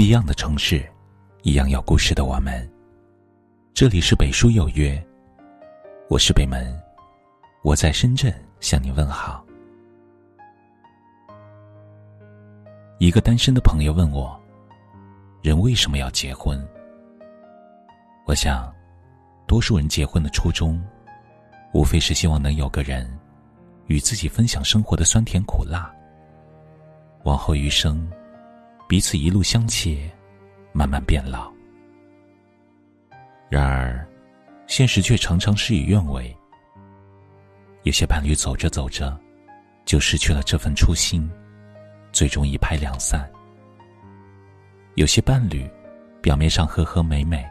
不一样的城市，一样有故事的我们。这里是北书有约，我是北门，我在深圳向你问好。一个单身的朋友问我：人为什么要结婚？我想，多数人结婚的初衷，无非是希望能有个人与自己分享生活的酸甜苦辣。往后余生，彼此一路相携，慢慢变老。然而，现实却常常事与愿违。有些伴侣走着走着，就失去了这份初心，最终一拍两散；有些伴侣，表面上和和美美，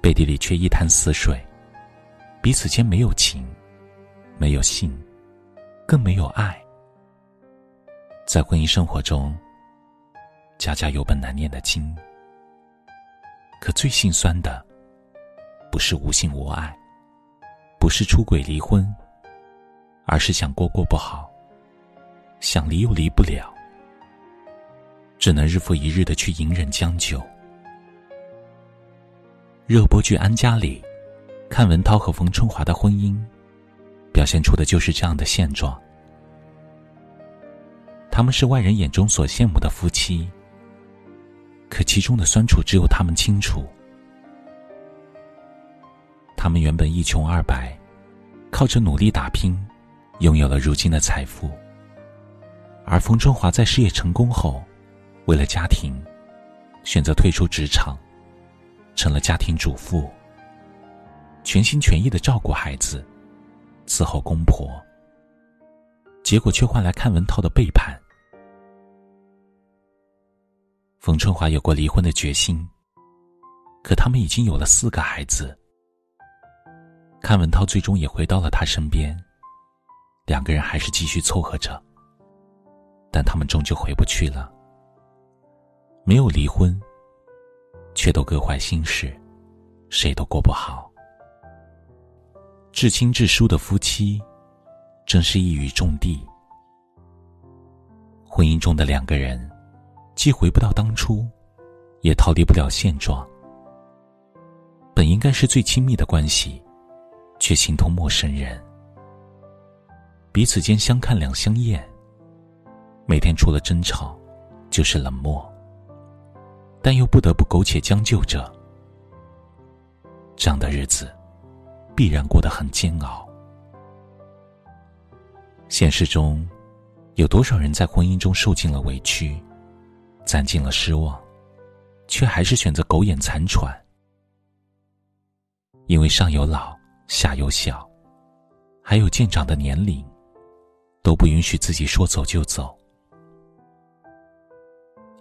背地里却一潭死水，彼此间没有情，没有信，更没有爱。在婚姻生活中，家家有本难念的经。可最心酸的，不是无性无爱，不是出轨离婚，而是想过过不好，想离又离不了，只能日复一日的去隐忍将就。热播剧《安家》里，阚文涛和冯春华的婚姻，表现出的就是这样的现状。他们是外人眼中所羡慕的夫妻，可其中的酸楚只有他们清楚。他们原本一穷二白，靠着努力打拼，拥有了如今的财富。而冯春华在事业成功后，为了家庭，选择退出职场，成了家庭主妇，全心全意的照顾孩子，伺候公婆。结果却换来阚文涛的背叛。冯春华有过离婚的决心，可他们已经有了四个孩子。阚文涛最终也回到了他身边，两个人还是继续凑合着。但他们终究回不去了。没有离婚，却都各怀心事，谁都过不好。至亲至疏的夫妻，真是一语中的。婚姻中的两个人。既回不到当初，也逃离不了现状。本应该是最亲密的关系，却形同陌生人。彼此间相看两相厌，每天除了争吵，就是冷漠。但又不得不苟且将就着，这样的日子，必然过得很煎熬。现实中，有多少人在婚姻中受尽了委屈？攒尽了失望，却还是选择苟延残喘，因为上有老，下有小，还有渐长的年龄，都不允许自己说走就走。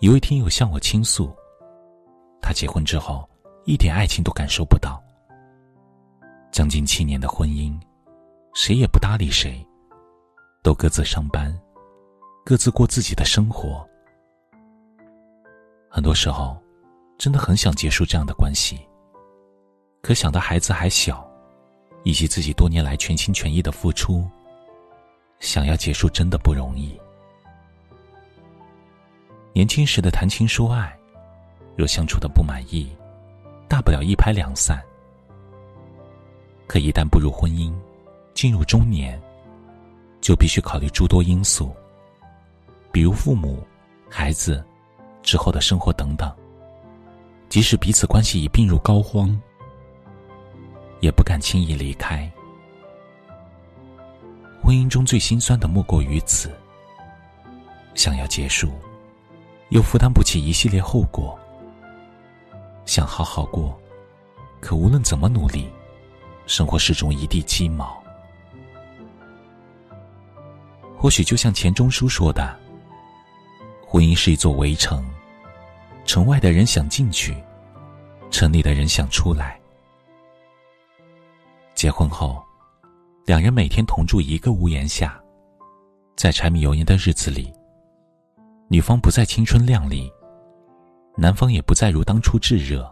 一位听友向我倾诉，他结婚之后一点爱情都感受不到，将近七年的婚姻，谁也不搭理谁，都各自上班，各自过自己的生活。很多时候，真的很想结束这样的关系。可想到孩子还小，以及自己多年来全心全意的付出，想要结束真的不容易。年轻时的谈情说爱，若相处的不满意，大不了一拍两散。可一旦步入婚姻，进入中年，就必须考虑诸多因素，比如父母、孩子。之后的生活等等，即使彼此关系已病入膏肓，也不敢轻易离开。婚姻中最心酸的莫过于此。想要结束，又负担不起一系列后果。想好好过，可无论怎么努力，生活始终一地鸡毛。或许就像钱钟书说的：“婚姻是一座围城。”城外的人想进去，城里的人想出来。结婚后，两人每天同住一个屋檐下，在柴米油盐的日子里，女方不再青春靓丽，男方也不再如当初炙热。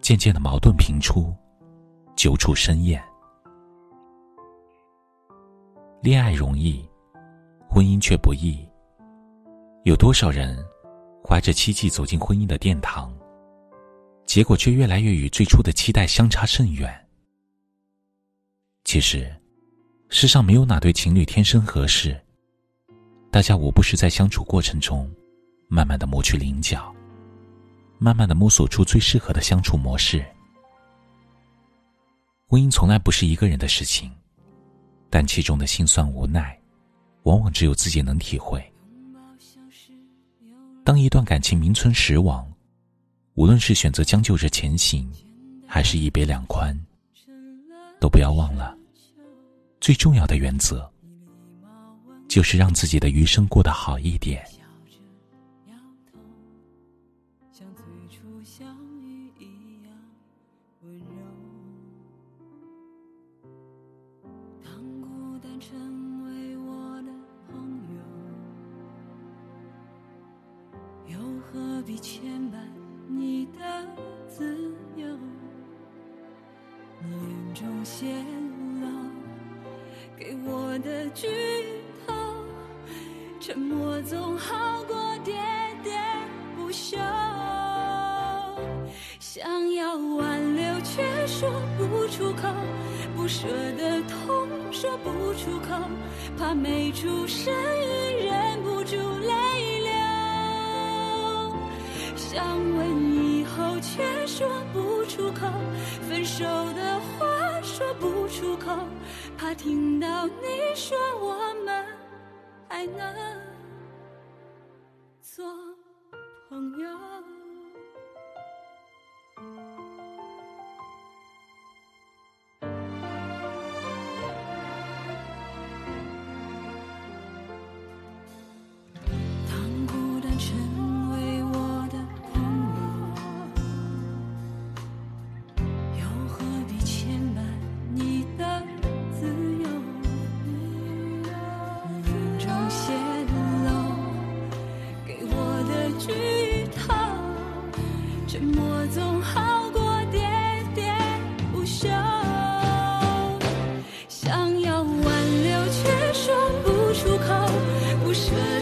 渐渐的矛盾频出，久处生厌。恋爱容易，婚姻却不易。有多少人？怀着期冀走进婚姻的殿堂，结果却越来越与最初的期待相差甚远。其实，世上没有哪对情侣天生合适，大家无不是在相处过程中，慢慢的磨去棱角，慢慢的摸索出最适合的相处模式。婚姻从来不是一个人的事情，但其中的辛酸无奈，往往只有自己能体会。一段感情名存实亡，无论是选择将就着前行，还是一别两宽，都不要忘了，最重要的原则，就是让自己的余生过得好一点。像最初相遇一样温柔眼中泄露给我的剧透，沉默总好过喋喋不休。想要挽留却说不出口，不舍的痛说不出口，怕没出声音忍不住泪流。想问以后，却说不出口；分手的话说不出口，怕听到你说我们还能做朋友。舍